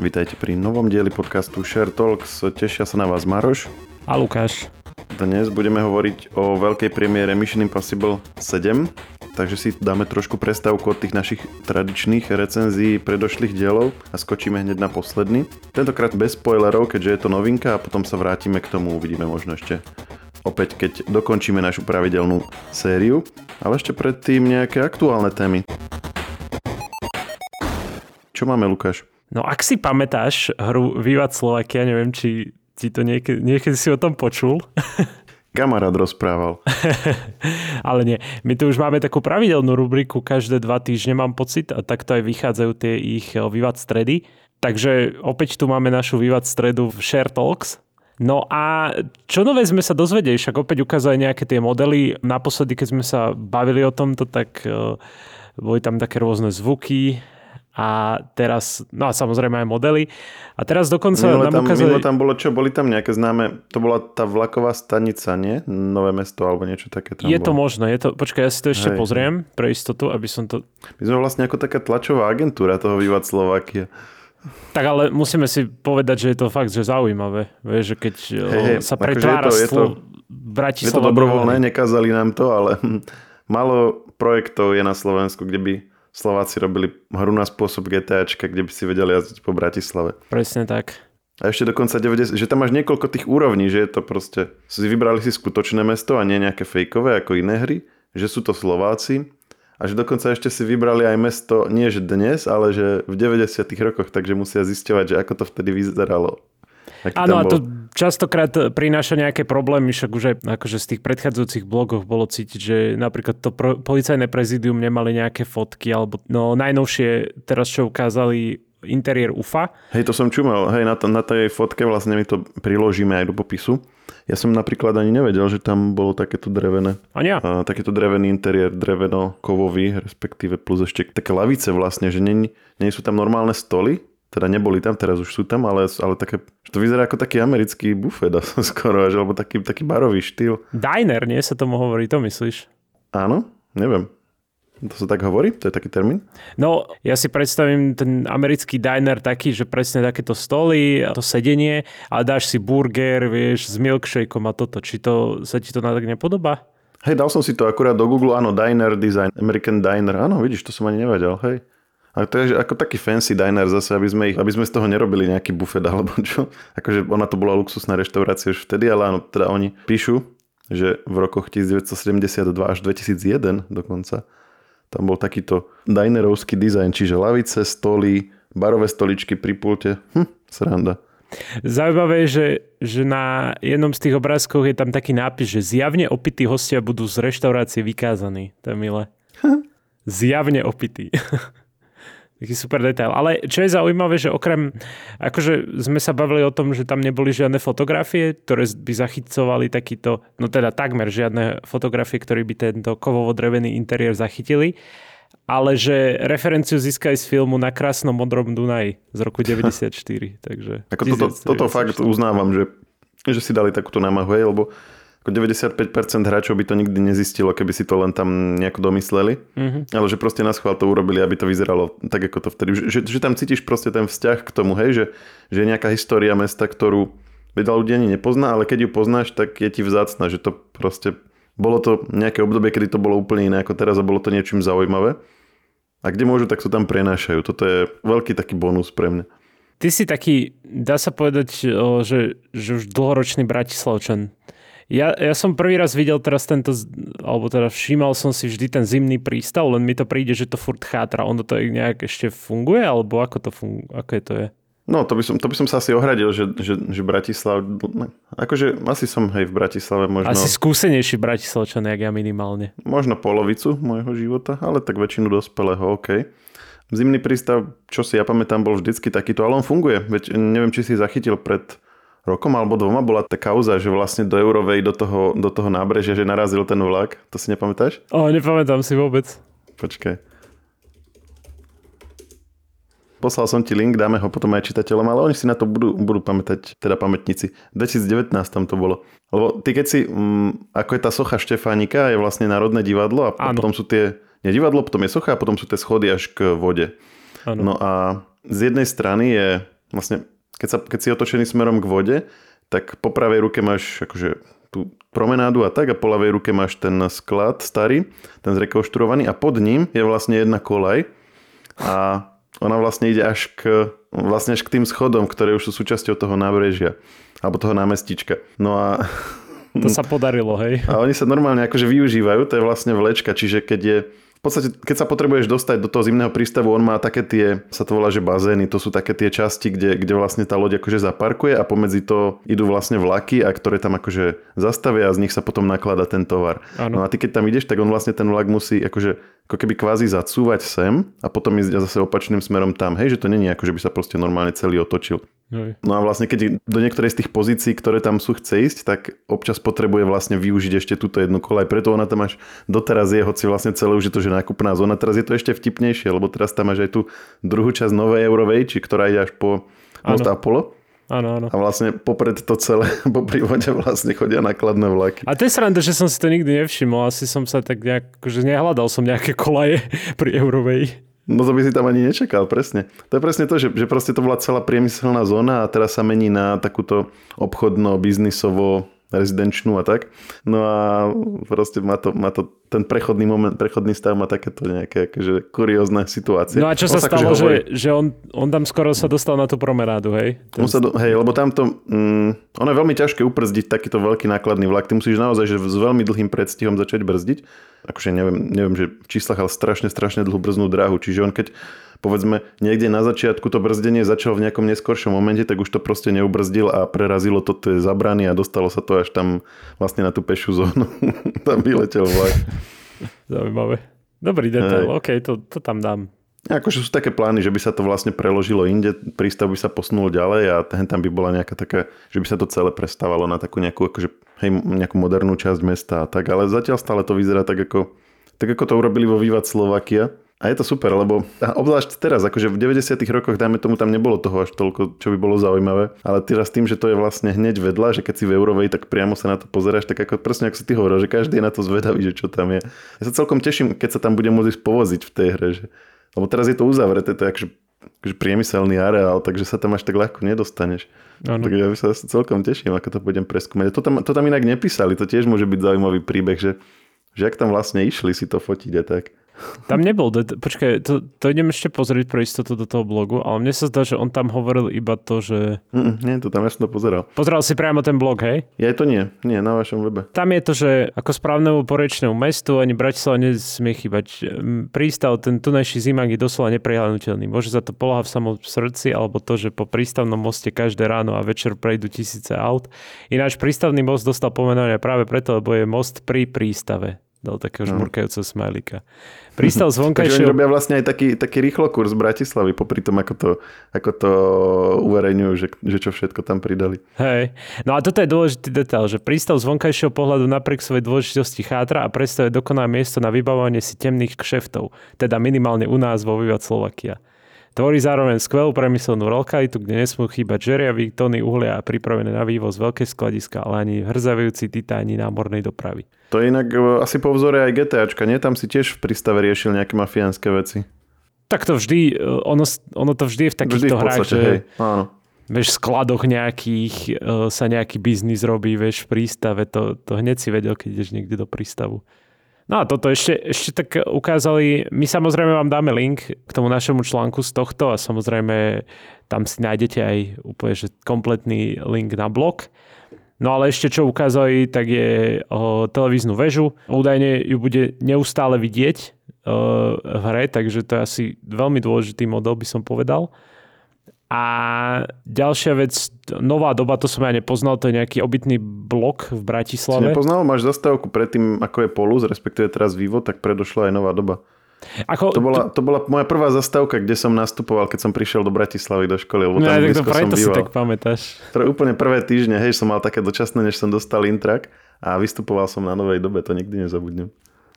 Vítajte pri novom dieli podcastu Share Talks. Tešia sa na vás Maroš. A Lukáš. Dnes budeme hovoriť o veľkej premiére Mission Impossible 7, takže si dáme trošku prestávku od tých našich tradičných recenzií predošlých dielov a skočíme hneď na posledný. Tentokrát bez spoilerov, keďže je to novinka a potom sa vrátime k tomu, uvidíme možno ešte opäť, keď dokončíme našu pravidelnú sériu. Ale ešte predtým nejaké aktuálne témy. Čo máme, Lukáš? No ak si pamätáš hru Vývad Slovakia, neviem, či ti to niekedy, niekedy si o tom počul. Kamarát rozprával. Ale nie. My tu už máme takú pravidelnú rubriku každé dva týždne, mám pocit, a takto aj vychádzajú tie ich Vývad stredy. Takže opäť tu máme našu Vývad stredu v Share Talks. No a čo nové sme sa dozvedeli, však opäť ukázali nejaké tie modely. Naposledy, keď sme sa bavili o tomto, tak uh, boli tam také rôzne zvuky, a teraz, no a samozrejme aj modely. A teraz dokonca minule nám tam, ukázali... Tam bolo čo? Boli tam nejaké známe, to bola tá vlaková stanica, nie? Nové mesto alebo niečo také tam Je bolo. to možné, je to, počkaj, ja si to ešte Hej. pozriem pre istotu, aby som to... My sme vlastne ako taká tlačová agentúra toho Vývad Slovakia. Tak ale musíme si povedať, že je to fakt, že zaujímavé. Vieš, že keď hey, hey, sa pretvára akože je to, je to, Bratislava... Je to dobrovoľné, nekázali nám to, ale malo projektov je na Slovensku, kde by Slováci robili hru na spôsob GTAčka, kde by si vedeli jazdiť po Bratislave. Presne tak. A ešte dokonca 90, že tam máš niekoľko tých úrovní, že je to proste, si vybrali si skutočné mesto a nie nejaké fejkové ako iné hry, že sú to Slováci a že dokonca ešte si vybrali aj mesto, nie že dnes, ale že v 90 rokoch, takže musia zisťovať, že ako to vtedy vyzeralo. Áno, a to častokrát prináša nejaké problémy, však už aj akože z tých predchádzajúcich blogoch bolo cítiť, že napríklad to pro, policajné prezidium nemali nejaké fotky, alebo no najnovšie teraz čo ukázali interiér UFA. Hej, to som čumal, hej, na, to, na tej fotke vlastne my to priložíme aj do popisu. Ja som napríklad ani nevedel, že tam bolo takéto drevené. Ania? A, takéto drevený interiér, dreveno-kovový, respektíve plus ešte také lavice vlastne, že nie, nie sú tam normálne stoly, teda neboli tam, teraz už sú tam, ale, ale také, že to vyzerá ako taký americký bufet skoro, až, alebo taký, taký barový štýl. Diner, nie sa tomu hovorí, to myslíš? Áno, neviem. To sa tak hovorí? To je taký termín? No, ja si predstavím ten americký diner taký, že presne takéto stoly, to sedenie a dáš si burger, vieš, s milkshakeom a toto. Či to sa ti to tak nepodobá? Hej, dal som si to akurát do Google, áno, diner design, American diner, áno, vidíš, to som ani nevedel, hej. A to je ako taký fancy diner zase, aby sme, ich, aby sme z toho nerobili nejaký bufet alebo čo. Akože ona to bola luxusná reštaurácia už vtedy, ale áno, teda oni píšu, že v rokoch 1972 až 2001 dokonca tam bol takýto dinerovský dizajn, čiže lavice, stoly, barové stoličky pri pulte. Hm, sranda. Zaujímavé je, že, že na jednom z tých obrázkov je tam taký nápis, že zjavne opití hostia budú z reštaurácie vykázaní. To je milé. Zjavne opití. Taký super detail. Ale čo je zaujímavé, že okrem, akože sme sa bavili o tom, že tam neboli žiadne fotografie, ktoré by zachycovali takýto, no teda takmer žiadne fotografie, ktoré by tento kovovo-drevený interiér zachytili, ale že referenciu získali z filmu na krásnom modrom Dunaji z roku 94. Takže Ako toto, toto fakt uznávam, že, že si dali takúto námahu, lebo ako 95% hráčov by to nikdy nezistilo, keby si to len tam nejako domysleli. Mm-hmm. Ale že proste na schvál to urobili, aby to vyzeralo tak, ako to vtedy. Že, že tam cítiš proste ten vzťah k tomu, hej, že, že je nejaká história mesta, ktorú veľa ľudí ani nepozná, ale keď ju poznáš, tak je ti vzácna, že to proste bolo to nejaké obdobie, kedy to bolo úplne iné ako teraz a bolo to niečím zaujímavé. A kde môžu, tak to tam prenášajú. Toto je veľký taký bonus pre mňa. Ty si taký, dá sa povedať, že, že už dlhoročný Bratislavčan. Ja, ja som prvý raz videl teraz tento, alebo teda všímal som si vždy ten zimný prístav, len mi to príde, že to furt chátra. Ono to nejak ešte funguje, alebo ako to funguje, aké to je? No, to by som, to by som sa asi ohradil, že, že, že Bratislav... Akože asi som hej v Bratislave možno... Asi skúsenejší Bratislavčan, jak ja minimálne. Možno polovicu môjho života, ale tak väčšinu dospelého, OK. Zimný prístav, čo si ja pamätám, bol vždycky takýto, ale on funguje. Veď neviem, či si zachytil pred rokom alebo dvoma bola tá kauza, že vlastne do Eurovej, do toho, do toho nábrežia, že narazil ten vlak. To si nepamätáš? O, nepamätám si vôbec. Počkaj. Poslal som ti link, dáme ho potom aj čitateľom, ale oni si na to budú, budú pamätať, teda pamätníci. 2019 tam to bolo. Lebo ty keď si, mm, ako je tá socha Štefánika, je vlastne Národné divadlo a, a potom sú tie, nie divadlo, potom je socha a potom sú tie schody až k vode. Ano. No a z jednej strany je vlastne, keď, sa, keď si otočený smerom k vode, tak po pravej ruke máš akože tú promenádu a tak a po ľavej ruke máš ten sklad starý, ten zrekonštruovaný a pod ním je vlastne jedna kolaj a ona vlastne ide až k, vlastne až k tým schodom, ktoré už sú súčasťou toho nábrežia alebo toho námestička. No a to sa podarilo, hej. A oni sa normálne akože využívajú, to je vlastne vlečka, čiže keď je v podstate, keď sa potrebuješ dostať do toho zimného prístavu, on má také tie, sa to volá, že bazény, to sú také tie časti, kde, kde vlastne tá loď akože zaparkuje a pomedzi to idú vlastne vlaky a ktoré tam akože zastavia a z nich sa potom naklada ten tovar. Ano. No a ty keď tam ideš, tak on vlastne ten vlak musí akože ako keby kvázi zacúvať sem a potom ísť zase opačným smerom tam. Hej, že to není ako, že by sa proste normálne celý otočil. Hej. No a vlastne keď do niektorej z tých pozícií, ktoré tam sú chce ísť, tak občas potrebuje vlastne využiť ešte túto jednu kolaj. Preto ona tam až doteraz je, hoci vlastne celé už je to, že nákupná zóna. Teraz je to ešte vtipnejšie, lebo teraz tam máš aj tú druhú časť novej Eurovej, či ktorá ide až po Most Apollo. Áno, áno. A vlastne popred to celé, po prívode vlastne chodia nakladné vlaky. A to je sranda, že som si to nikdy nevšimol. Asi som sa tak nejak, že nehľadal som nejaké kolaje pri Eurovej. No to by si tam ani nečakal, presne. To je presne to, že, že proste to bola celá priemyselná zóna a teraz sa mení na takúto obchodno, biznisovo, rezidenčnú a tak. No a proste má to, má to ten prechodný moment, prechodný stav má takéto nejaké akože kuriózne situácie. No a čo sa on stalo, že, že on, on tam skoro sa dostal na tú promerádu, hej? Ten... On sa do, hej, lebo tamto, mm, ono je veľmi ťažké uprzdiť takýto veľký nákladný vlak. Ty musíš naozaj že s veľmi dlhým predstihom začať brzdiť. Akože neviem, neviem že v číslach, ale strašne, strašne dlhú brznú dráhu. Čiže on keď povedzme niekde na začiatku to brzdenie začalo v nejakom neskoršom momente, tak už to proste neubrzdil a prerazilo to tie zabrany a dostalo sa to až tam vlastne na tú pešiu zónu. tam vyletel vlak. Zaujímavé. Dobrý detail. OK, to, to tam dám. Akože sú také plány, že by sa to vlastne preložilo inde, prístav by sa posunul ďalej a ten tam by bola nejaká taká, že by sa to celé prestávalo na takú nejakú, akože, hej, nejakú modernú časť mesta a tak, ale zatiaľ stále to vyzerá tak ako, tak ako to urobili vo Vývat Slovakia, a je to super, lebo obzvlášť teraz, akože v 90 rokoch, dajme tomu, tam nebolo toho až toľko, čo by bolo zaujímavé. Ale teraz tým, že to je vlastne hneď vedľa, že keď si v Eurovej, tak priamo sa na to pozeráš, tak ako presne ako si ty hovoril, že každý je na to zvedavý, že čo tam je. Ja sa celkom teším, keď sa tam bude môcť povoziť v tej hre, že... lebo teraz je to uzavreté, to je akože, akože priemyselný areál, takže sa tam až tak ľahko nedostaneš. Ano. Tak ja sa celkom teším, ako to budem preskúmať. To tam, to tam inak nepísali, to tiež môže byť zaujímavý príbeh, že, že ak tam vlastne išli si to fotiť a tak. Tam nebol, počkaj, to, to idem ešte pozrieť pre istotu do toho blogu, ale mne sa zdá, že on tam hovoril iba to, že... Mm, nie, to tam ja som to pozeral. Pozeral si priamo ten blog, hej? Ja to nie, nie, na vašom webe. Tam je to, že ako správnemu porečnému mestu ani Bratislava nesmie chýbať. Prístav, ten tunajší zimák je doslova neprehľadnutelný. Môže za to poloha v samom srdci, alebo to, že po prístavnom moste každé ráno a večer prejdú tisíce aut. Ináč prístavný most dostal pomenovanie práve preto, lebo je most pri prístave dal takého no. žmurkajúceho smajlika. Prístav zvonkajšieho... Takže oni robia vlastne aj taký, taký rýchlo kurz Bratislavy, popri tom, ako to, ako to uverejňujú, že, že čo všetko tam pridali. Hej. No a toto je dôležitý detail, že prístav z vonkajšieho pohľadu napriek svojej dôležitosti chátra a predstavuje dokonalé miesto na vybavovanie si temných kšeftov, teda minimálne u nás vo Vivat Slovakia. Tvorí zároveň skvelú premyslenú lokalitu, kde nesmú chýbať žeriavy, tóny uhlia a pripravené na vývoz veľké skladiska, ale ani hrzavujúci titáni námornej dopravy. To je inak e, asi po vzore aj GTAčka, nie? Tam si tiež v prístave riešil nejaké mafiánske veci. Tak to vždy, e, ono, ono to vždy je v takýchto hrách, že... Hej, áno vieš, skladoch nejakých uh, sa nejaký biznis robí, vieš, v prístave, to, to hneď si vedel, keď ideš niekde do prístavu. No a toto ešte, ešte tak ukázali, my samozrejme vám dáme link k tomu našemu článku z tohto a samozrejme tam si nájdete aj úplne že kompletný link na blog. No ale ešte čo ukázali, tak je o, televíznu väžu. Údajne ju bude neustále vidieť o, v hre, takže to je asi veľmi dôležitý model, by som povedal. A ďalšia vec, nová doba, to som ja nepoznal, to je nejaký obytný blok v Bratislave. Si nepoznal? Máš zastávku predtým, ako je Polus, respektíve teraz Vivo, tak predošla aj nová doba. Ako, to, bola, to bola moja prvá zastávka, kde som nastupoval, keď som prišiel do Bratislavy do školy. Lebo no, tam tak to preto si tak pamätáš. Pre úplne prvé týždne, hej, som mal také dočasné, než som dostal intrak a vystupoval som na novej dobe, to nikdy nezabudnem.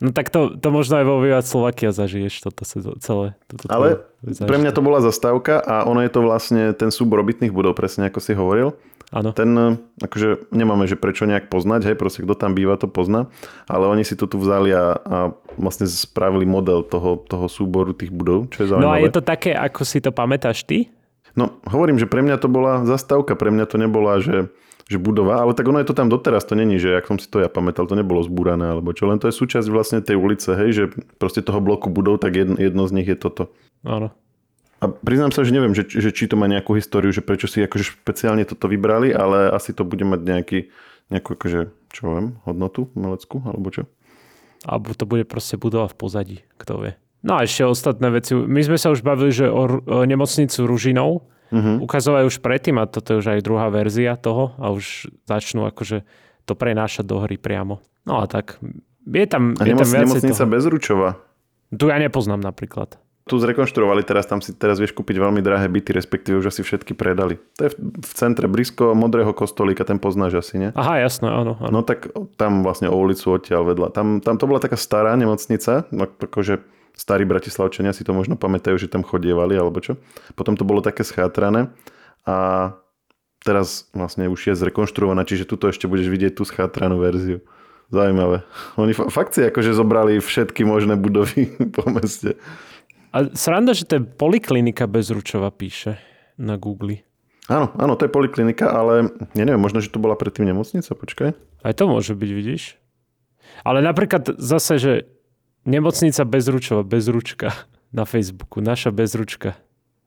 No tak to, to možno aj vo Vivat Slovakia zažiješ toto celé. Toto Ale pre mňa to bola zastávka a ono je to vlastne ten súbor obytných budov, presne ako si hovoril. Áno. Ten, akože nemáme, že prečo nejak poznať, hej, proste kto tam býva, to pozná, ale oni si to tu vzali a, a vlastne spravili model toho, toho súboru tých budov, čo je zaujímavé. No a je to také, ako si to pamätáš ty? No, hovorím, že pre mňa to bola zastávka, pre mňa to nebola, že, že budova, ale tak ono je to tam doteraz, to není, že ak som si to ja pamätal, to nebolo zbúrané, alebo čo, len to je súčasť vlastne tej ulice, hej, že proste toho bloku budov, tak jedno, jedno z nich je toto. Áno. A priznám sa, že neviem, že, že či to má nejakú históriu, že prečo si akože špeciálne toto vybrali, ale asi to bude mať nejaký, nejakú akože, čo viem, hodnotu umeleckú, alebo čo? Alebo to bude proste budova v pozadí, kto vie. No a ešte ostatné veci. My sme sa už bavili, že o, o nemocnicu Ružinov uh-huh. ukazovali už predtým a toto je už aj druhá verzia toho a už začnú akože to prenášať do hry priamo. No a tak je tam, a je nemoc, tam nemocnica toho. Bezručova. Tu ja nepoznám napríklad. Tu zrekonštruovali, teraz tam si teraz vieš kúpiť veľmi drahé byty, respektíve už asi všetky predali. To je v, v centre blízko Modrého kostolíka, ten poznáš asi, nie? Aha, jasné, áno, áno. No tak tam vlastne o ulicu odtiaľ vedľa. Tam, tam to bola taká stará nemocnica, no akože starí bratislavčania si to možno pamätajú, že tam chodievali alebo čo. Potom to bolo také schátrané a teraz vlastne už je zrekonštruovaná, čiže tuto ešte budeš vidieť tú schátranú verziu. Zaujímavé. Oni fakt si akože zobrali všetky možné budovy po meste. A sranda, že to je poliklinika Bezručova píše na Google. Áno, áno, to je poliklinika, ale ja neviem, možno, že to bola predtým nemocnica, počkaj. Aj to môže byť, vidíš? Ale napríklad zase, že Nemocnica Bezručova, Bezručka na Facebooku. Naša Bezručka.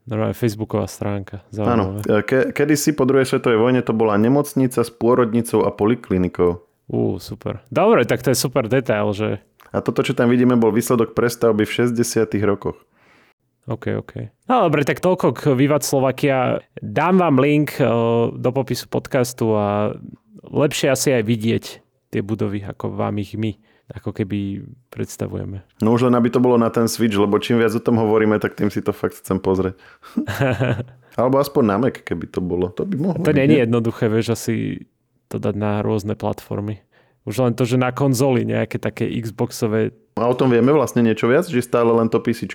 Normálne Facebooková stránka. Áno, ke, kedysi po druhej svetovej vojne to bola nemocnica s pôrodnicou a poliklinikou. Ú, super. Dobre, tak to je super detail, že... A toto, čo tam vidíme, bol výsledok prestavby v 60 rokoch. OK, OK. No dobre, tak toľko k Vivat Slovakia. Dám vám link do popisu podcastu a lepšie asi aj vidieť tie budovy, ako vám ich my ako keby predstavujeme. No už len aby to bolo na ten Switch, lebo čím viac o tom hovoríme, tak tým si to fakt chcem pozrieť. Alebo aspoň na Mac, keby to bolo. To by mohlo To nie je jednoduché, vieš, asi to dať na rôzne platformy. Už len to, že na konzoli nejaké také Xboxové... A o tom vieme vlastne niečo viac, že stále len to PC?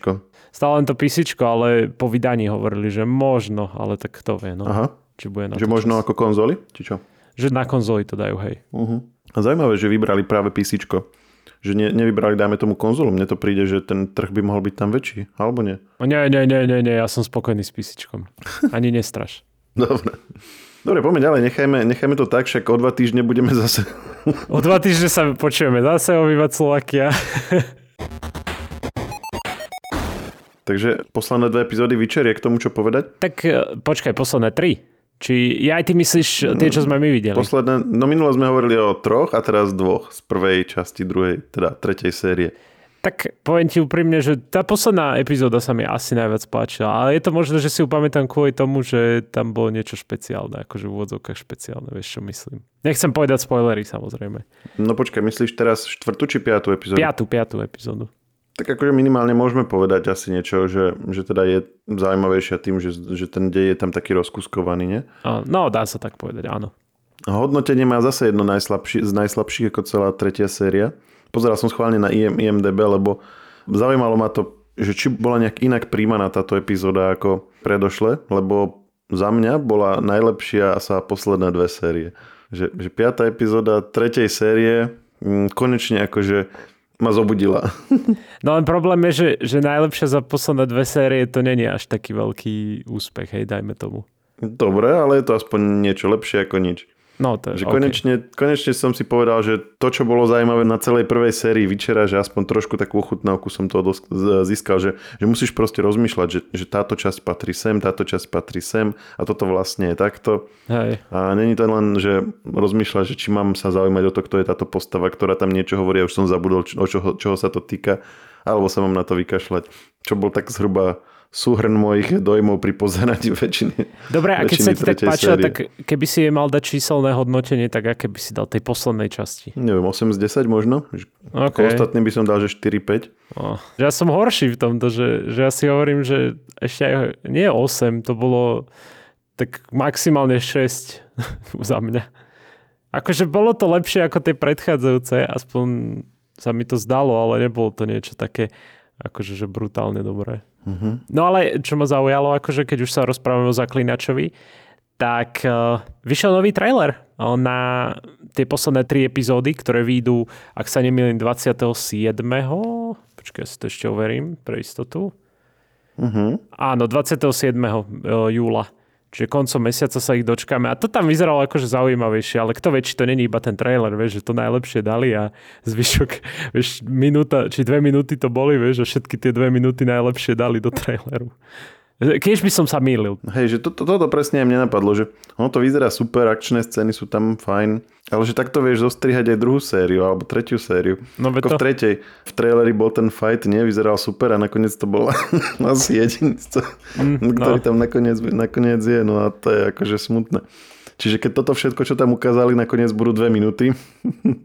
Stále len to PC, ale po vydaní hovorili, že možno, ale tak kto vie. No. Aha. Či bude na že možno čas. ako konzoli? Či čo? Že na konzoli to dajú, hej. Uh-huh. A zaujímavé, že vybrali práve PC že ne, nevybrali, dajme tomu konzolu. Mne to príde, že ten trh by mohol byť tam väčší, alebo nie? Nie, nie, nie, nie, nie ja som spokojný s písičkom. Ani nestraš. Dobre. Dobre, poďme ďalej, nechajme, nechajme to tak, však o dva týždne budeme zase... o dva týždne sa počujeme zase obývať Slovakia. Takže posledné dve epizódy Vyčerie k tomu, čo povedať? Tak eh, počkaj, posledné tri. Či ja aj ty myslíš tie, čo sme my videli? Posledné, no minule sme hovorili o troch a teraz dvoch z prvej časti druhej, teda tretej série. Tak poviem ti úprimne, že tá posledná epizóda sa mi asi najviac páčila, ale je to možné, že si ju pamätám kvôli tomu, že tam bolo niečo špeciálne, akože v úvodzovkách špeciálne, vieš čo myslím. Nechcem povedať spoilery samozrejme. No počkaj, myslíš teraz štvrtú či piatú epizódu? Piatú, piatú epizódu. Tak akože minimálne môžeme povedať asi niečo, že, že teda je zaujímavejšia tým, že, že ten dej je tam taký rozkuskovaný, nie? No, dá sa tak povedať, áno. Hodnotenie má zase jedno najslabší, z najslabších ako celá tretia séria. Pozeral som schválne na IM, IMDB, lebo zaujímalo ma to, že či bola nejak inak príjmaná táto epizóda ako predošle, lebo za mňa bola najlepšia sa posledné dve série. Že, že piatá epizóda tretej série mm, konečne akože ma zobudila. No len problém je, že, že najlepšia za posledné dve série to není až taký veľký úspech, hej, dajme tomu. Dobre, ale je to aspoň niečo lepšie ako nič. No to že konečne, okay. konečne som si povedal, že to, čo bolo zaujímavé na celej prvej sérii Vyčera, že aspoň trošku takú ochutnávku som toho získal, že, že musíš proste rozmýšľať, že, že táto časť patrí sem, táto časť patrí sem a toto vlastne je takto. Hej. A není to len, že rozmýšľať, že či mám sa zaujímať o to, kto je táto postava, ktorá tam niečo hovorí a už som zabudol, o čoho, čoho sa to týka, alebo sa mám na to vykašľať. Čo bol tak zhruba súhrn mojich dojmov pri pozeraní väčšiny. Dobre, a keď sa ti tak páčila, tak keby si je mal dať číselné hodnotenie, tak aké by si dal tej poslednej časti? Neviem, 8 z 10 možno. Okay. Ostatným by som dal, že 4-5. Oh. Ja som horší v tomto, že, že ja si hovorím, že ešte aj, nie 8, to bolo tak maximálne 6 za mňa. Akože bolo to lepšie ako tie predchádzajúce, aspoň sa mi to zdalo, ale nebolo to niečo také akože že brutálne dobré. Uh-huh. No ale čo ma zaujalo, akože keď už sa rozprávame o Zaklinačovi, tak uh, vyšiel nový trailer na tie posledné tri epizódy, ktoré výjdu, ak sa nemýlim, 27. Počkaj, ja si to ešte overím pre istotu. Uh-huh. Áno, 27. júla. Čiže koncom mesiaca sa ich dočkáme. A to tam vyzeralo akože zaujímavejšie, ale kto vie, či to není iba ten trailer, vieš, že to najlepšie dali a zvyšok, vieš, minúta, či dve minúty to boli, vieš, a všetky tie dve minúty najlepšie dali do traileru. Keď by som sa mýlil. Hej, že toto, toto presne aj mne napadlo, že ono to vyzerá super, akčné scény sú tam fajn, ale že takto vieš zostrihať aj druhú sériu alebo tretiu sériu. No Ako to... v tretej. V traileri bol ten fight, nie, vyzeral super a nakoniec to bol asi jediný, mm, ktorý no. tam nakoniec, nakoniec je, no a to je akože smutné. Čiže keď toto všetko, čo tam ukázali, nakoniec budú dve minúty,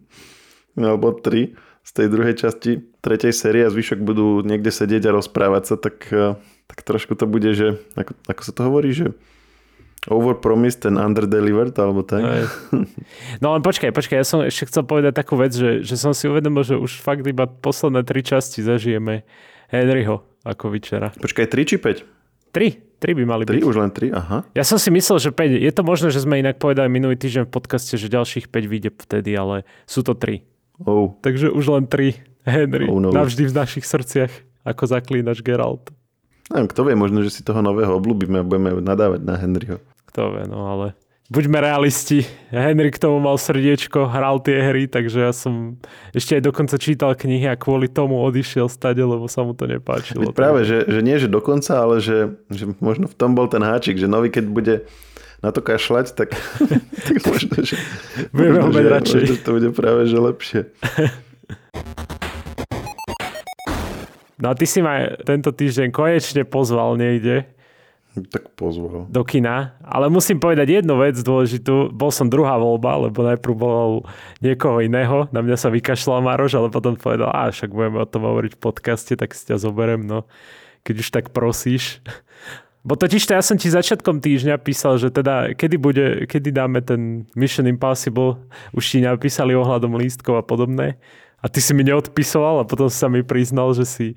alebo tri z tej druhej časti tretej série a zvyšok budú niekde sedieť a rozprávať sa, tak tak trošku to bude, že ako, ako sa to hovorí, že overpromised and underdelivered, alebo tak. No, no len počkaj, počkaj, ja som ešte chcel povedať takú vec, že, že som si uvedomil, že už fakt iba posledné tri časti zažijeme Henryho ako večera. Počkaj, 3 či 5? 3, 3 by mali 3, byť. už len 3, aha. Ja som si myslel, že 5. Je to možné, že sme inak povedali minulý týždeň v podcaste, že ďalších 5 vyjde vtedy, ale sú to 3. Oh. Takže už len 3 Henry. Oh, no. Navždy v našich srdciach, ako zaklínač Geralt. Neviem, kto vie, možno, že si toho nového obľúbime a budeme nadávať na Henryho. Kto vie, no ale buďme realisti. Henry k tomu mal srdiečko, hral tie hry, takže ja som ešte aj dokonca čítal knihy a kvôli tomu odišiel stade, lebo sa mu to nepáčilo. Veď práve, že, že nie, že dokonca, ale že, že možno v tom bol ten háčik, že nový, keď bude na to kašľať, tak, tak možno, že, Budeme ho mať radšej. Možno, to bude práve, že lepšie. No a ty si ma tento týždeň konečne pozval niekde. Tak pozval. Do kina. Ale musím povedať jednu vec dôležitú. Bol som druhá voľba, lebo najprv bol niekoho iného. Na mňa sa vykašľal Maroš, ale potom povedal, a však budeme o tom hovoriť v podcaste, tak si ťa zoberiem. No, keď už tak prosíš. Bo totiž to ja som ti začiatkom týždňa písal, že teda kedy, bude, kedy dáme ten Mission Impossible, už ti napísali ohľadom lístkov a podobné. A ty si mi neodpisoval a potom sa mi priznal, že si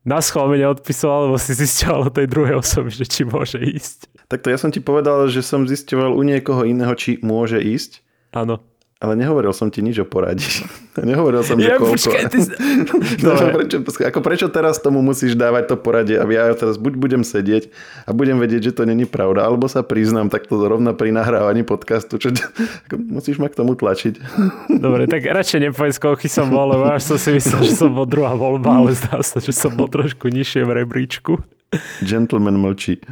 na schvál mi neodpisoval, lebo si zistil o tej druhej osoby, že či môže ísť. Takto ja som ti povedal, že som zisťoval u niekoho iného, či môže ísť. Áno. Ale nehovoril som ti nič o poradí. Nehovoril som, že Ja, koľko. počkaj, ty... No, prečo, ako prečo teraz tomu musíš dávať to poradie a ja teraz buď budem sedieť a budem vedieť, že to není pravda, alebo sa priznám takto rovna pri nahrávaní podcastu, čo ako, musíš ma k tomu tlačiť. Dobre, tak radšej nepovedz, koľky som bol, lebo až som si myslel, že som bol druhá voľba, ale zdá sa, že som bol trošku nižšie v rebríčku. Gentleman mlčí.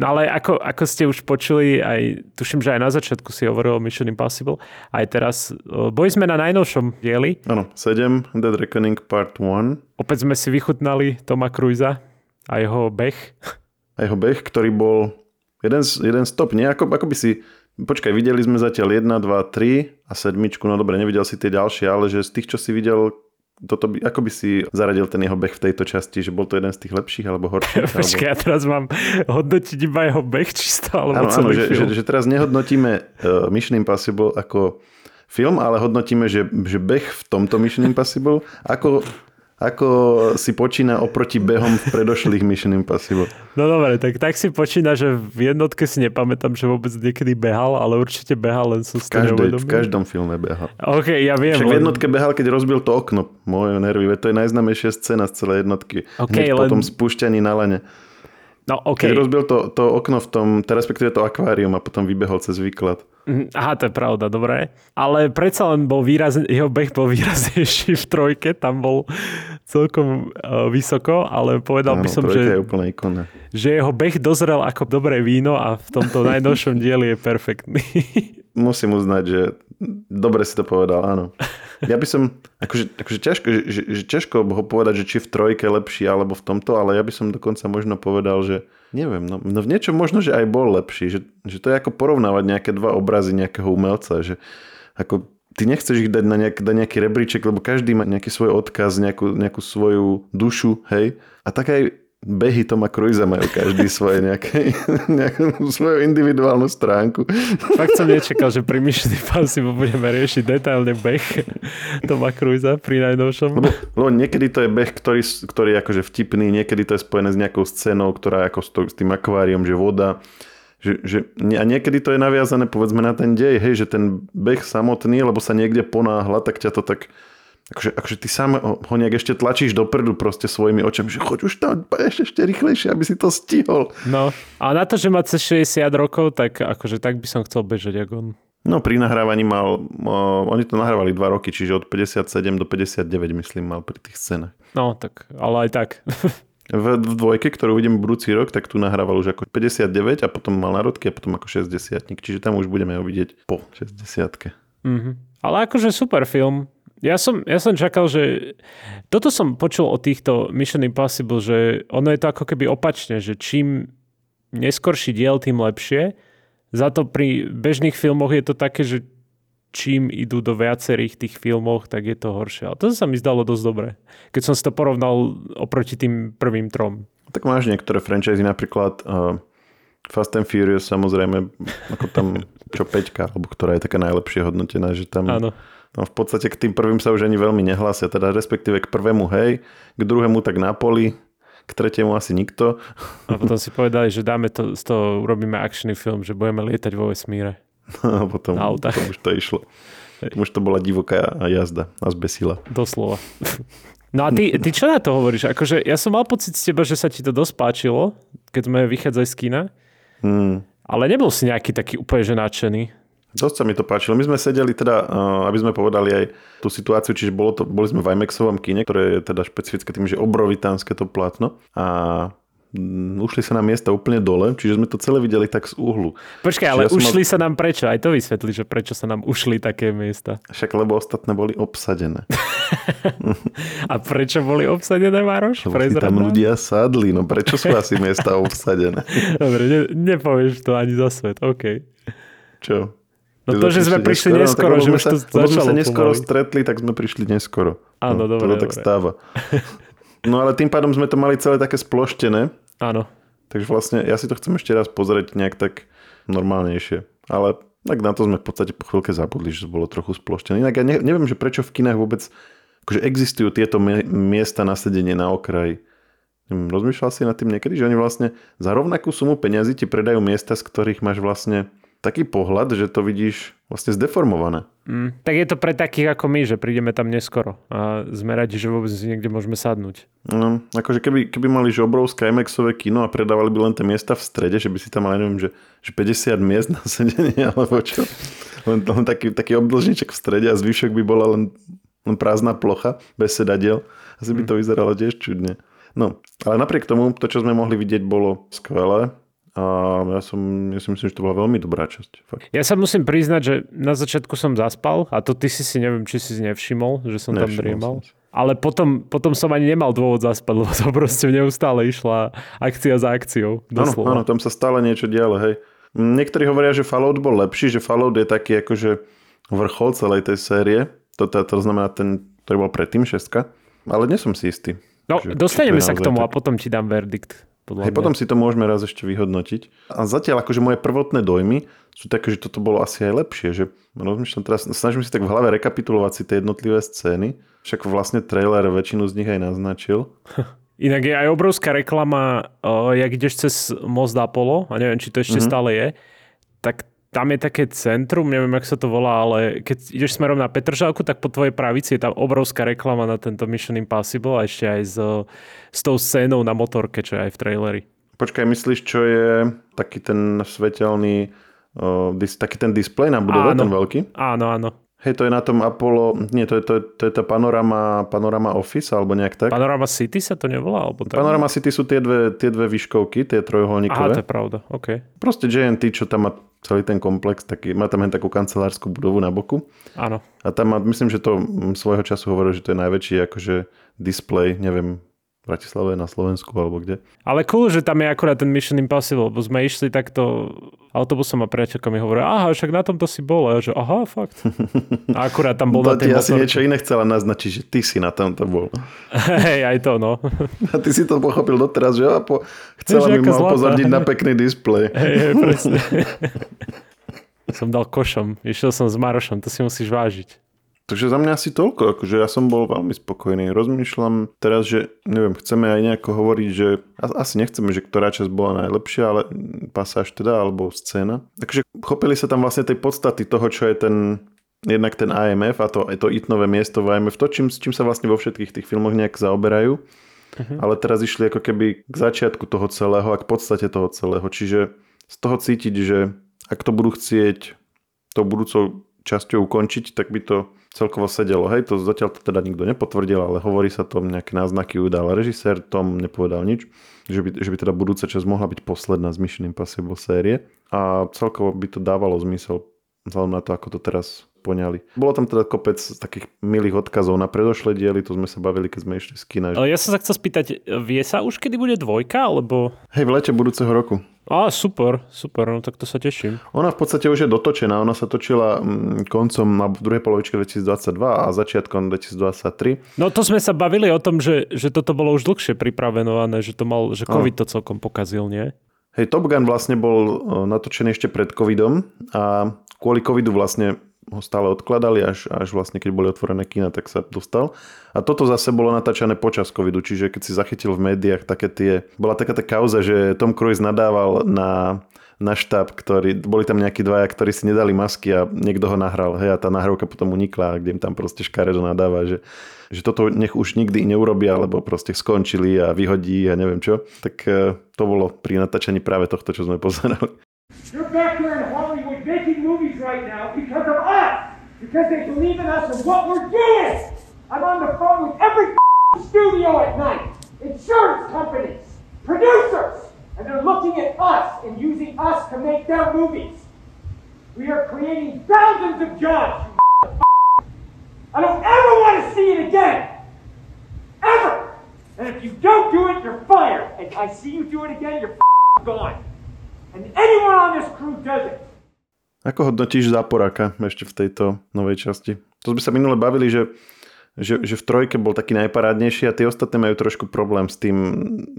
No ale ako, ako ste už počuli, aj, tuším, že aj na začiatku si hovoril o Mission Impossible, aj teraz, boli sme na najnovšom dieli, Áno, 7, Dead Reckoning Part 1 opäť sme si vychutnali Toma Cruisa a jeho beh. a jeho beh, ktorý bol jeden, jeden stop, nie? Ako, ako by si... Počkaj, videli sme zatiaľ 1, 2, 3 a sedmičku, no dobre, nevidel si tie ďalšie, ale že z tých, čo si videl, toto by, ako by si zaradil ten jeho beh v tejto časti, že bol to jeden z tých lepších alebo horších? Počkaj, ja teraz mám hodnotiť iba jeho beh čisto, alebo Áno, áno, že, že, že teraz nehodnotíme uh, Mission Impossible ako film, ale hodnotíme, že, že beh v tomto Mission Impossible ako, ako si počína oproti behom v predošlých Mission Impossible. No dobre, tak, tak si počína, že v jednotke si nepamätám, že vôbec niekedy behal, ale určite behal, len som V, každej, v každom filme behal. OK, ja viem. Však v jednotke behal, keď rozbil to okno. Moje nervy, to je najznámejšia scéna z celej jednotky. OK, Hneď len- po tom spúšťaní na lene. No OK. Keď rozbil to, to okno v tom, teda respektíve to akvárium a potom vybehol cez výklad. Mhm, Aha, to je pravda, dobre. Ale predsa len bol výrazne, jeho beh bol výraznejší v trojke, tam bol celkom uh, vysoko, ale povedal by Áno, som, trojka je že, úplne ikona. že jeho beh dozrel ako dobré víno a v tomto najnovšom dieli je perfektný. Musím uznať, že dobre si to povedal, áno. Ja by som, akože, akože ťažko, že, že, že ťažko ho povedať, že či v trojke lepší alebo v tomto, ale ja by som dokonca možno povedal, že neviem, no, no v niečom možno, že aj bol lepší, že, že to je ako porovnávať nejaké dva obrazy nejakého umelca, že ako ty nechceš ich dať na, nejak, na nejaký rebríček, lebo každý má nejaký svoj odkaz, nejakú, nejakú svoju dušu, hej. A tak aj behy Toma Cruisa majú každý svoje nejaké, nejakú svoju individuálnu stránku. Fakt som nečakal, že pri Mission Impossible budeme riešiť detailne beh Toma Cruisa pri najnovšom. Lebo, lebo niekedy to je beh, ktorý, ktorý je akože vtipný, niekedy to je spojené s nejakou scénou, ktorá je ako s, tým akváriom, že voda. Že, že, a niekedy to je naviazané povedzme na ten dej, hej, že ten beh samotný, lebo sa niekde ponáhla, tak ťa to tak Akože, akože ty sám ho, nejak ešte tlačíš dopredu proste svojimi očami, že choď už tam ešte, ešte rýchlejšie, aby si to stihol. No, a na to, že má cez 60 rokov, tak akože tak by som chcel bežať ako on. No pri nahrávaní mal, o, oni to nahrávali 2 roky, čiže od 57 do 59 myslím mal pri tých scénach. No, tak, ale aj tak. V, v dvojke, ktorú vidím budúci rok, tak tu nahrával už ako 59 a potom mal narodky a potom ako 60 čiže tam už budeme ho vidieť po 60 mm-hmm. Ale akože super film. Ja som, ja som čakal, že toto som počul o týchto Mission Impossible, že ono je to ako keby opačne, že čím neskorší diel, tým lepšie. Za to pri bežných filmoch je to také, že čím idú do viacerých tých filmoch, tak je to horšie. Ale to sa mi zdalo dosť dobre, keď som si to porovnal oproti tým prvým trom. Tak máš niektoré franchise, napríklad uh, Fast and Furious, samozrejme, ako tam čo peťka, alebo ktorá je taká najlepšie hodnotená, že tam... Áno No v podstate k tým prvým sa už ani veľmi nehlásia, teda respektíve k prvému hej, k druhému tak na poli, k tretiemu asi nikto. A potom si povedali, že dáme to, z toho urobíme akčný film, že budeme lietať vo vesmíre. No a potom, potom už to išlo. Hej. Už to bola divoká jazda a zbesila. Doslova. No a ty, ty čo na to hovoríš? Akože ja som mal pocit z teba, že sa ti to dosť páčilo, keď sme vychádzali z kina. Hmm. Ale nebol si nejaký taký úplne že nadšený. Dosť sa mi to páčilo. My sme sedeli teda, eh, aby sme povedali aj tú situáciu, čiže bolo to, boli sme v IMAXovom kine, ktoré je teda špecifické tým, že obrovitánske to plátno a ušli sa nám miesta úplne dole, čiže sme to celé videli tak z uhlu. Počkaj, ale ja ušli mal... sa nám prečo? Aj to vysvetli, že prečo sa nám ušli také miesta. Však lebo ostatné boli obsadené. a prečo boli obsadené, Mároš? Lebo si tam ľudia sadli, no prečo sú asi miesta obsadené? Dobre, ne, nepovieš to ani za svet, OK. Čo? No to, že sme prišli neskoro, no, že už to začalo sme sa neskoro pomaly. stretli, tak sme prišli neskoro. Áno, no, dobre. To tak stáva. No ale tým pádom sme to mali celé také sploštené. Áno. Takže vlastne ja si to chcem ešte raz pozrieť nejak tak normálnejšie. Ale tak na to sme v podstate po chvíľke zabudli, že bolo trochu sploštené. Inak ja ne, neviem, že prečo v kinách vôbec akože existujú tieto miesta na sedenie na okraji. Rozmýšľal si nad tým niekedy, že oni vlastne za rovnakú sumu peňazí ti predajú miesta, z ktorých máš vlastne taký pohľad, že to vidíš vlastne zdeformované. Mm, tak je to pre takých ako my, že prídeme tam neskoro a sme radi, že vôbec niekde môžeme sadnúť. No, akože keby, keby mali že obrovské IMAXové kino a predávali by len tie miesta v strede, že by si tam mali, neviem, že, že 50 miest na sedenie, alebo čo. Len, len taký, taký obdlžníček v strede a zvyšok by bola len, len prázdna plocha bez sedadiel. Asi by to mm. vyzeralo tiež čudne. No, ale napriek tomu, to, čo sme mohli vidieť, bolo skvelé. A ja, som, ja si myslím, že to bola veľmi dobrá časť. Fakt. Ja sa musím priznať, že na začiatku som zaspal a to ty si si neviem, či si nevšimol, že som nevšimol tam driemal. Som. Ale potom, potom som ani nemal dôvod zaspať, lebo to proste neustále išla akcia za akciou. Áno, áno, tam sa stále niečo dialo, hej. Niektorí hovoria, že Fallout bol lepší, že Fallout je taký akože vrchol celej tej série. To, to, to znamená ten, ktorý bol predtým šestka. Ale nie som si istý. No, že, dostaneme sa k tomu tak... a potom ti dám verdikt. Podľa Hej, potom si to môžeme raz ešte vyhodnotiť. A zatiaľ akože moje prvotné dojmy sú také, že toto bolo asi aj lepšie, že rozmýšľam teraz, snažím si tak v hlave rekapitulovať si tie jednotlivé scény, však vlastne trailer väčšinu z nich aj naznačil. Inak je aj obrovská reklama, uh, jak ideš cez most Apollo, a neviem, či to ešte mm-hmm. stále je, tak tam je také centrum, neviem, jak sa to volá, ale keď ideš smerom na Petržalku, tak po tvojej pravici je tam obrovská reklama na tento Mission Impossible a ešte aj s, s tou scénou na motorke, čo je aj v traileri. Počkaj, myslíš, čo je taký ten svetelný, uh, dis, taký ten displej na budove, áno, ten veľký? Áno, áno. Hej, to je na tom Apollo, nie, to je, to je, to je tá Panorama, Panorama Office, alebo nejak tak. Panorama City sa to nevolá? Alebo tak? Panorama City sú tie dve, tie dve výškovky, tie trojuholníkové. Aha, to je pravda, OK. Proste JNT, čo tam má celý ten komplex, taký, má tam len takú kancelárskú budovu na boku. Áno. A tam má, myslím, že to svojho času hovoril, že to je najväčší akože display, neviem, Bratislave, na Slovensku alebo kde. Ale cool, že tam je akurát ten Mission Impossible, lebo sme išli takto autobusom a priateľka mi hovorí, aha, však na tomto si bol. A ja, že aha, fakt. A akurát tam bol to na tej asi niečo iné chcela naznačiť, že ty si na tomto bol. Hej, aj to, no. A ty si to pochopil doteraz, že po... chcela mi mal pozorniť na pekný displej. Hej, hej, presne. som dal košom. Išiel som s Marošom, to si musíš vážiť. Takže za mňa asi toľko, akože ja som bol veľmi spokojný. Rozmýšľam teraz, že neviem, chceme aj nejako hovoriť, že asi nechceme, že ktorá časť bola najlepšia, ale pasáž teda, alebo scéna. Takže chopili sa tam vlastne tej podstaty toho, čo je ten jednak ten IMF a to, to itnové miesto v IMF, to čím, čím sa vlastne vo všetkých tých filmoch nejak zaoberajú. Uh-huh. Ale teraz išli ako keby k začiatku toho celého a k podstate toho celého. Čiže z toho cítiť, že ak to budú chcieť tou budúcou časťou ukončiť, tak by to celkovo sedelo. Hej, to zatiaľ to teda nikto nepotvrdil, ale hovorí sa tom, nejaké náznaky udal režisér, Tom nepovedal nič, že by, že by teda budúca časť mohla byť posledná z Mission Impossible série a celkovo by to dávalo zmysel vzhľadom na to, ako to teraz poňali. Bolo tam teda kopec takých milých odkazov na predošlé diely, to sme sa bavili, keď sme išli z kina. Ale ja som sa chcel spýtať, vie sa už, kedy bude dvojka, alebo... Hej, v lete budúceho roku. Á, super, super, no tak to sa teším. Ona v podstate už je dotočená, ona sa točila mm, koncom na druhej polovičke 2022 a začiatkom 2023. No to sme sa bavili o tom, že, že toto bolo už dlhšie pripravenované, že to mal, že COVID to celkom pokazil, nie? Hej, Top Gun vlastne bol natočený ešte pred covidom a kvôli covidu vlastne ho stále odkladali, až, až vlastne keď boli otvorené kina, tak sa dostal. A toto zase bolo natáčané počas covidu, čiže keď si zachytil v médiách také tie... Bola taká tá kauza, že Tom Cruise nadával na, na štáb, ktorý, boli tam nejakí dvaja, ktorí si nedali masky a niekto ho nahral. Hej, a tá nahrávka potom unikla, kde im tam proste škaredo nadáva, že, že toto nech už nikdy neurobia, lebo proste skončili a vyhodí a neviem čo. Tak eh, to bolo pri natáčaní práve tohto, čo sme pozerali. You're back here in Hollywood making movies right now because of! Because they believe in us and what we're doing! I'm on the phone with every studio at night, insurance companies, producers, and they're looking at us and using us to make their movies. We are creating thousands of jobs, I don't ever want to see it again! Ever! And if you don't do it, you're fired. And I see you do it again, you're gone. And anyone on this crew does it. Ako hodnotíš záporaka ešte v tejto novej časti? To sme sa minule bavili, že, že, že v trojke bol taký najparádnejší a tie ostatné majú trošku problém s tým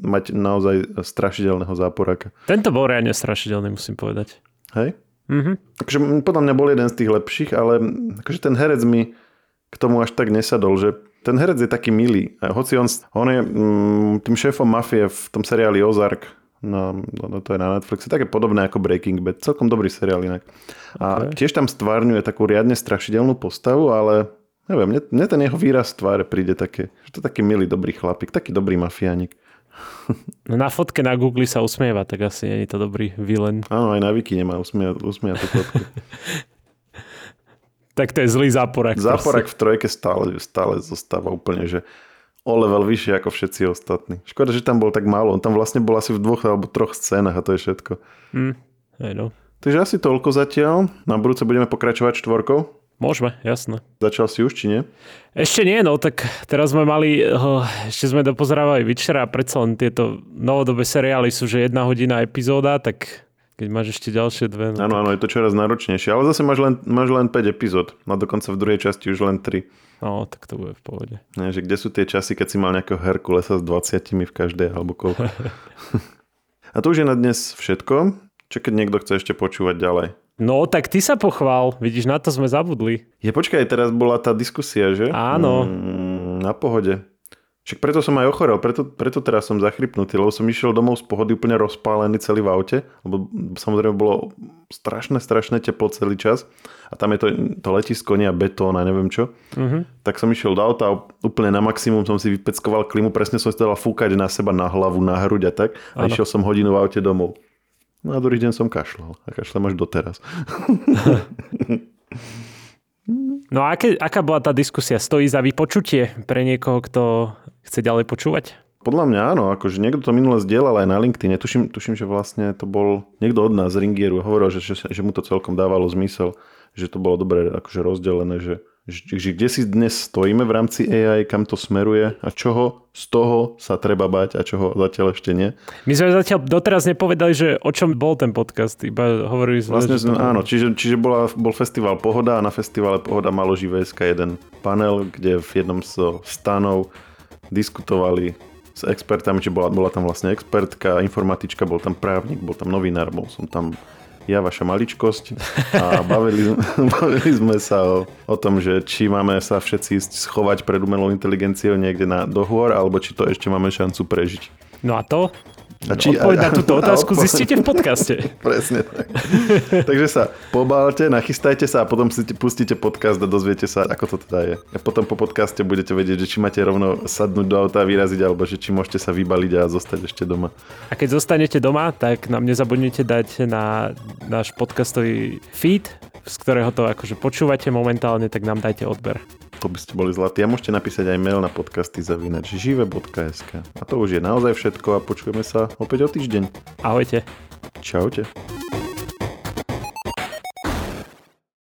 mať naozaj strašidelného záporaka. Tento bol reálne strašidelný, musím povedať. Hej? Mm-hmm. Takže podľa mňa bol jeden z tých lepších, ale akože ten herec mi k tomu až tak nesadol, že ten herec je taký milý. Hoci on, on je mm, tým šéfom mafie v tom seriáli Ozark, No, no, to je na Netflixe, také podobné ako Breaking Bad. Celkom dobrý seriál inak. A okay. tiež tam stvárňuje takú riadne strašidelnú postavu, ale neviem, mne, mne ten jeho výraz tváre príde také, že to je taký milý, dobrý chlapík, taký dobrý mafiánik. No na fotke na Google sa usmieva, tak asi nie je to dobrý vilen. Áno, aj na Wiki nemá usmieva, usmieva tú fotku. tak to je zlý záporak. Záporak v trojke stále, stále zostáva úplne, že o level vyššie ako všetci ostatní. Škoda, že tam bol tak málo. On tam vlastne bol asi v dvoch alebo troch scénach a to je všetko. Mm, I know. Takže asi toľko zatiaľ. Na budúce budeme pokračovať štvorkou. Môžeme, jasné. Začal si už, či nie? Ešte nie, no tak teraz sme mali, oh, ešte sme dopozerávali Witchera a predsa len tieto novodobé seriály sú, že jedna hodina epizóda, tak keď máš ešte ďalšie dve. No áno, áno, je to čoraz náročnejšie, ale zase máš len, máš len 5 epizód, no dokonca v druhej časti už len 3. No, tak to bude v pohode. Nie, že kde sú tie časy, keď si mal nejakého Herkulesa s 20 v každej alebo koľko. A to už je na dnes všetko. Čo keď niekto chce ešte počúvať ďalej? No, tak ty sa pochvál. Vidíš, na to sme zabudli. Je, počkaj, teraz bola tá diskusia, že? Áno. Mm, na pohode. Však preto som aj ochorel, preto, preto teraz som zachrypnutý, lebo som išiel domov z pohody úplne rozpálený celý v aute, lebo samozrejme bolo strašné, strašné teplo celý čas a tam je to, to letisko, nie a betón a neviem čo. Uh-huh. Tak som išiel do auta a úplne na maximum som si vypeckoval klimu, presne som si dal fúkať na seba, na hlavu, na hruď a tak a ano. išiel som hodinu v aute domov. No a druhý deň som kašľal a kašľam až doteraz. No a aké, aká bola tá diskusia? Stojí za vypočutie pre niekoho, kto chce ďalej počúvať? Podľa mňa áno, akože niekto to minule zdieľal aj na LinkedIn. Tuším, tuším, že vlastne to bol niekto od nás z Ringieru. Hovoril, že, že, že mu to celkom dávalo zmysel, že to bolo dobre akože rozdelené, že že, že kde si dnes stojíme v rámci AI, kam to smeruje a čoho z toho sa treba bať a čoho zatiaľ ešte nie. My sme zatiaľ doteraz nepovedali, že o čom bol ten podcast, iba hovorili sme... Vlastne, že to... áno, čiže, čiže bola, bol festival Pohoda a na festivale Pohoda malo živéska jeden panel, kde v jednom z stanov diskutovali s expertami, či bola, bola tam vlastne expertka, informatička, bol tam právnik, bol tam novinár, bol som tam ja vaša maličkosť a bavili, bavili sme sa o, o tom, že či máme sa všetci schovať pred umelou inteligenciou niekde na dohôr, alebo či to ešte máme šancu prežiť. No a to? A či, Odpoveď na a- túto a otázku odpoveď- zistíte v podcaste. Presne tak. Takže sa pobálte, nachystajte sa a potom si pustíte podcast a dozviete sa, ako to teda je. A potom po podcaste budete vedieť, že či máte rovno sadnúť do auta a vyraziť, alebo že či môžete sa vybaliť a zostať ešte doma. A keď zostanete doma, tak nám nezabudnite dať na náš podcastový feed, z ktorého to akože počúvate momentálne, tak nám dajte odber. To by ste boli zlatí. A môžete napísať aj mail na podcasty zavinač žive.sk. A to už je naozaj všetko a počujeme sa opäť o týždeň. Ahojte. Čaute.